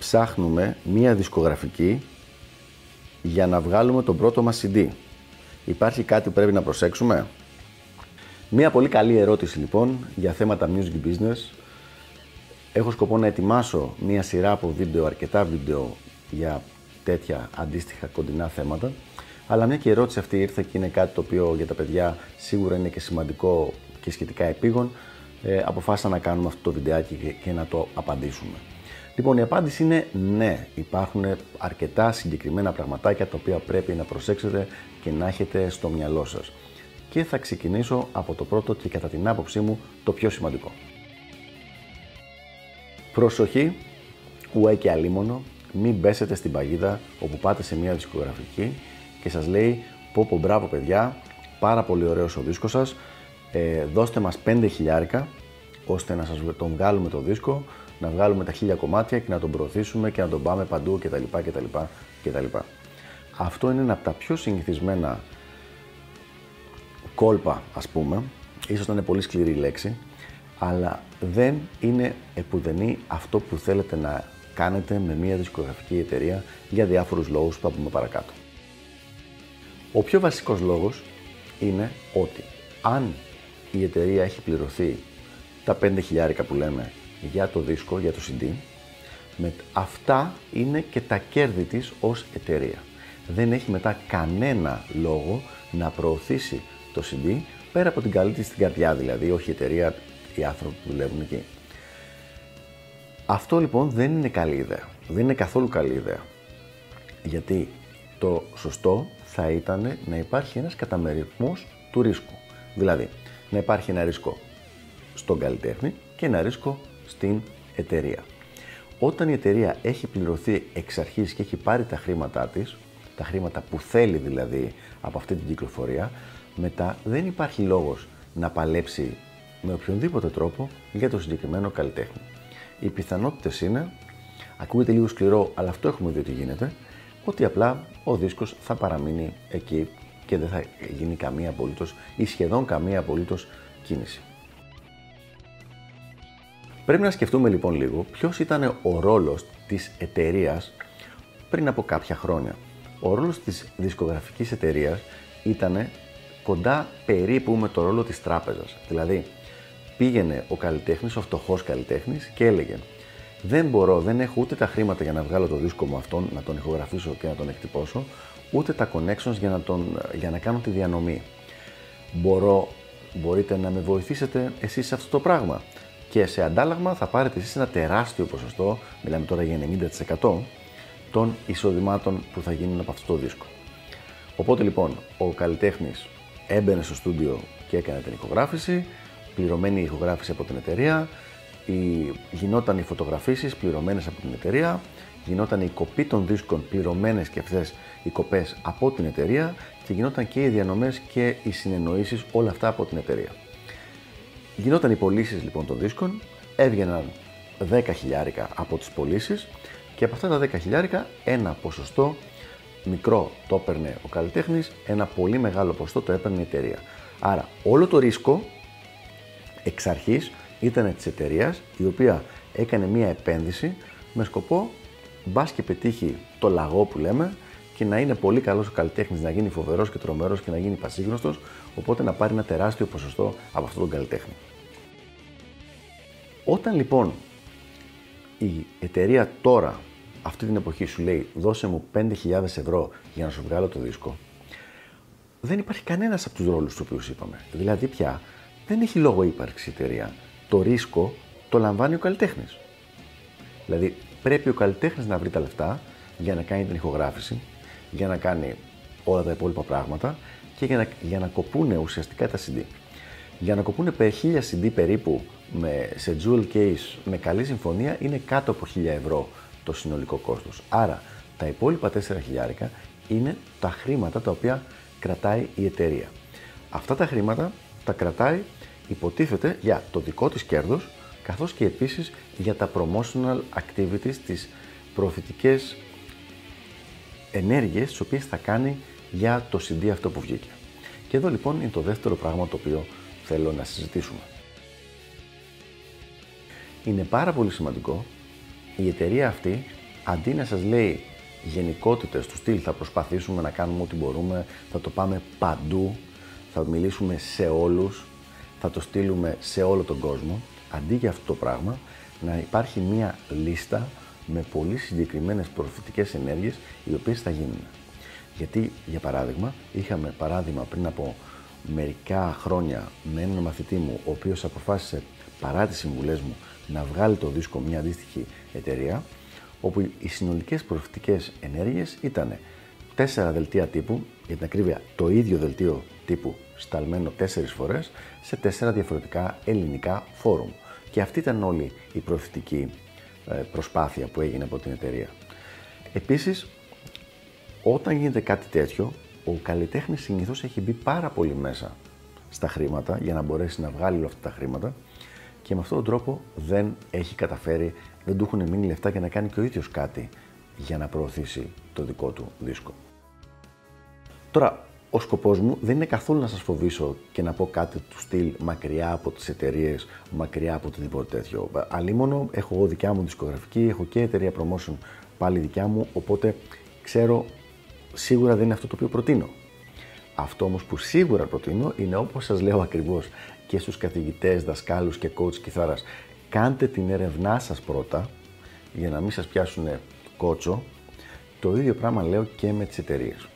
ψάχνουμε μία δισκογραφική για να βγάλουμε τον πρώτο μας CD. Υπάρχει κάτι που πρέπει να προσέξουμε; Μία πολύ καλή ερώτηση λοιπόν για θέματα music business. Έχω σκοπό να ετοιμάσω μία σειρά από βίντεο, αρκετά βίντεο για τέτοια αντίστοιχα κοντινά θέματα. Αλλά μια και η ερώτηση αυτή ήρθε και είναι κάτι το οποίο για τα παιδιά σίγουρα είναι και σημαντικό και σχετικά επίγον, ε, αποφάσισα να κάνουμε αυτό το βιντεάκι και να το απαντήσουμε. Λοιπόν, η απάντηση είναι ναι. Υπάρχουν αρκετά συγκεκριμένα πραγματάκια τα οποία πρέπει να προσέξετε και να έχετε στο μυαλό σας. Και θα ξεκινήσω από το πρώτο και κατά την άποψή μου το πιο σημαντικό. Προσοχή, ουέ και αλίμονο, μην μπέσετε στην παγίδα όπου πάτε σε μια δισκογραφική και σας λέει πω πω μπράβο παιδιά, πάρα πολύ ωραίος ο δίσκος σας, ε, δώστε μας 5 χιλιάρικα ώστε να σας τον βγάλουμε το δίσκο, να βγάλουμε τα χίλια κομμάτια και να τον προωθήσουμε και να τον πάμε παντού κτλ. κτλ, κτλ. Αυτό είναι ένα από τα πιο συνηθισμένα κόλπα, ας πούμε, ίσως να είναι πολύ σκληρή λέξη, αλλά δεν είναι επουδενή αυτό που θέλετε να κάνετε με μια δισκογραφική εταιρεία για διάφορους λόγους που θα πούμε παρακάτω. Ο πιο βασικός λόγος είναι ότι αν η εταιρεία έχει πληρωθεί τα 5 χιλιάρικα που λέμε για το δίσκο, για το CD, με αυτά είναι και τα κέρδη της ως εταιρεία. Δεν έχει μετά κανένα λόγο να προωθήσει το CD πέρα από την καλή της την καρδιά δηλαδή, όχι η εταιρεία, οι άνθρωποι που δουλεύουν εκεί. Αυτό λοιπόν δεν είναι καλή ιδέα. Δεν είναι καθόλου καλή ιδέα. Γιατί το σωστό θα ήταν να υπάρχει ένας καταμερισμός του ρίσκου. Δηλαδή, να υπάρχει ένα ρίσκο στον καλλιτέχνη και ένα ρίσκο στην εταιρεία. Όταν η εταιρεία έχει πληρωθεί εξ αρχής και έχει πάρει τα χρήματά της, τα χρήματα που θέλει δηλαδή από αυτή την κυκλοφορία, μετά δεν υπάρχει λόγος να παλέψει με οποιονδήποτε τρόπο για το συγκεκριμένο καλλιτέχνη. Οι πιθανότητες είναι, ακούγεται λίγο σκληρό, αλλά αυτό έχουμε δει ότι γίνεται, ότι απλά ο δίσκος θα παραμείνει εκεί και δεν θα γίνει καμία απολύτως ή σχεδόν καμία απολύτως κίνηση. Πρέπει να σκεφτούμε λοιπόν λίγο ποιος ήταν ο ρόλος της εταιρείας πριν από κάποια χρόνια. Ο ρόλος της δισκογραφικής εταιρείας ήταν κοντά περίπου με το ρόλο της τράπεζας. Δηλαδή, πήγαινε ο καλλιτέχνης, ο φτωχός καλλιτέχνης και έλεγε δεν μπορώ, δεν έχω ούτε τα χρήματα για να βγάλω το δίσκο μου αυτόν, να τον ηχογραφήσω και να τον εκτυπώσω, ούτε τα connections για να, τον, για να κάνω τη διανομή. Μπορώ, μπορείτε να με βοηθήσετε εσείς σε αυτό το πράγμα και σε αντάλλαγμα θα πάρετε εσείς ένα τεράστιο ποσοστό, μιλάμε τώρα για 90% των εισοδημάτων που θα γίνουν από αυτό το δίσκο. Οπότε λοιπόν, ο καλλιτέχνης έμπαινε στο στούντιο και έκανε την ηχογράφηση, πληρωμένη η ηχογράφηση από την εταιρεία, η, γινόταν οι φωτογραφίσεις πληρωμένες από την εταιρεία, γινόταν η κοπή των δίσκων πληρωμένες και αυτές οι κοπές από την εταιρεία και γινόταν και οι διανομές και οι συνεννοήσεις όλα αυτά από την εταιρεία. Γινόταν οι πωλήσεις λοιπόν των δίσκων, έβγαιναν 10 χιλιάρικα από τις πωλήσεις και από αυτά τα 10 χιλιάρικα ένα ποσοστό μικρό το έπαιρνε ο καλλιτέχνης, ένα πολύ μεγάλο ποσοστό το έπαιρνε η εταιρεία. Άρα όλο το ρίσκο εξ αρχής ήταν της εταιρείας η οποία έκανε μία επένδυση με σκοπό μπας και πετύχει το λαγό που λέμε και να είναι πολύ καλός ο καλλιτέχνης, να γίνει φοβερός και τρομερός και να γίνει πασίγνωστος, οπότε να πάρει ένα τεράστιο ποσοστό από αυτόν τον καλλιτέχνη. Όταν λοιπόν η εταιρεία τώρα, αυτή την εποχή σου λέει δώσε μου 5.000 ευρώ για να σου βγάλω το δίσκο, δεν υπάρχει κανένας από τους ρόλους τους οποίους είπαμε. Δηλαδή πια δεν έχει λόγο ύπαρξη η εταιρεία. Το ρίσκο το λαμβάνει ο καλλιτέχνης. Δηλαδή πρέπει ο καλλιτέχνης να βρει τα λεφτά για να κάνει την ηχογράφηση, για να κάνει όλα τα υπόλοιπα πράγματα και για να, για να κοπούνε ουσιαστικά τα CD. Για να κοπούνε 1000 CD περίπου με, σε jewel case με καλή συμφωνία είναι κάτω από 1000 ευρώ το συνολικό κόστος. Άρα Τα υπόλοιπα 4 χιλιάρικα είναι τα χρήματα τα οποία κρατάει η εταιρεία. Αυτά τα χρήματα τα κρατάει υποτίθεται για το δικό της κέρδος καθώς και επίσης για τα promotional activities, τις προφητικές ενέργειες τις οποίες θα κάνει για το CD αυτό που βγήκε. Και εδώ λοιπόν είναι το δεύτερο πράγμα το οποίο θέλω να συζητήσουμε. Είναι πάρα πολύ σημαντικό η εταιρεία αυτή αντί να σας λέει γενικότητες του στυλ θα προσπαθήσουμε να κάνουμε ό,τι μπορούμε, θα το πάμε παντού, θα μιλήσουμε σε όλους, θα το στείλουμε σε όλο τον κόσμο, αντί για αυτό το πράγμα να υπάρχει μία λίστα με πολύ συγκεκριμένες προφητικές ενέργειες οι οποίες θα γίνουν. Γιατί, για παράδειγμα, είχαμε παράδειγμα πριν από μερικά χρόνια με έναν μαθητή μου, ο οποίος αποφάσισε παρά τις συμβουλές μου να βγάλει το δίσκο μια αντίστοιχη εταιρεία, όπου οι συνολικές προφητικές ενέργειες ήταν τέσσερα δελτία τύπου, για την ακρίβεια το ίδιο δελτίο τύπου σταλμένο τέσσερις φορές, σε τέσσερα διαφορετικά ελληνικά φόρουμ. Και αυτή ήταν όλη η προφητική ε, προσπάθεια που έγινε από την εταιρεία. Επίσης, όταν γίνεται κάτι τέτοιο, ο καλλιτέχνης συνήθως έχει μπει πάρα πολύ μέσα στα χρήματα για να μπορέσει να βγάλει όλα αυτά τα χρήματα και με αυτόν τον τρόπο δεν έχει καταφέρει, δεν του έχουν μείνει λεφτά για να κάνει και ο ίδιος κάτι για να προωθήσει το δικό του δίσκο. Τώρα, ο σκοπός μου δεν είναι καθόλου να σας φοβήσω και να πω κάτι του στυλ μακριά από τις εταιρείες, μακριά από οτιδήποτε τέτοιο. Αλλήμωνο, έχω εγώ δικιά μου δισκογραφική, έχω και εταιρεία promotion πάλι δικιά μου, οπότε ξέρω σίγουρα δεν είναι αυτό το οποίο προτείνω. Αυτό όμως που σίγουρα προτείνω είναι όπως σας λέω ακριβώς και στους καθηγητές, δασκάλους και coach κιθάρας. Κάντε την έρευνά σας πρώτα για να μην σας πιάσουν κότσο. Το ίδιο πράγμα λέω και με τις εταιρείες.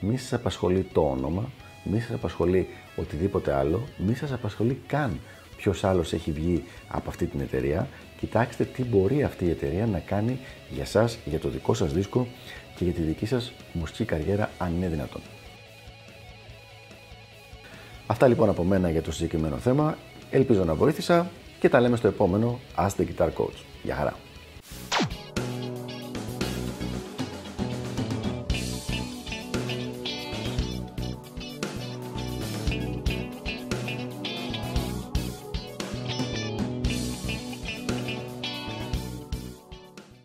Μη σας απασχολεί το όνομα, μη σας απασχολεί οτιδήποτε άλλο, μη σας απασχολεί καν ποιος άλλος έχει βγει από αυτή την εταιρεία. Κοιτάξτε τι μπορεί αυτή η εταιρεία να κάνει για σας, για το δικό σας δίσκο και για τη δική σας μουσική καριέρα αν είναι δυνατόν. Αυτά λοιπόν από μένα για το συγκεκριμένο θέμα. Ελπίζω να βοήθησα και τα λέμε στο επόμενο Ask the Guitar Coach. Γεια χαρά!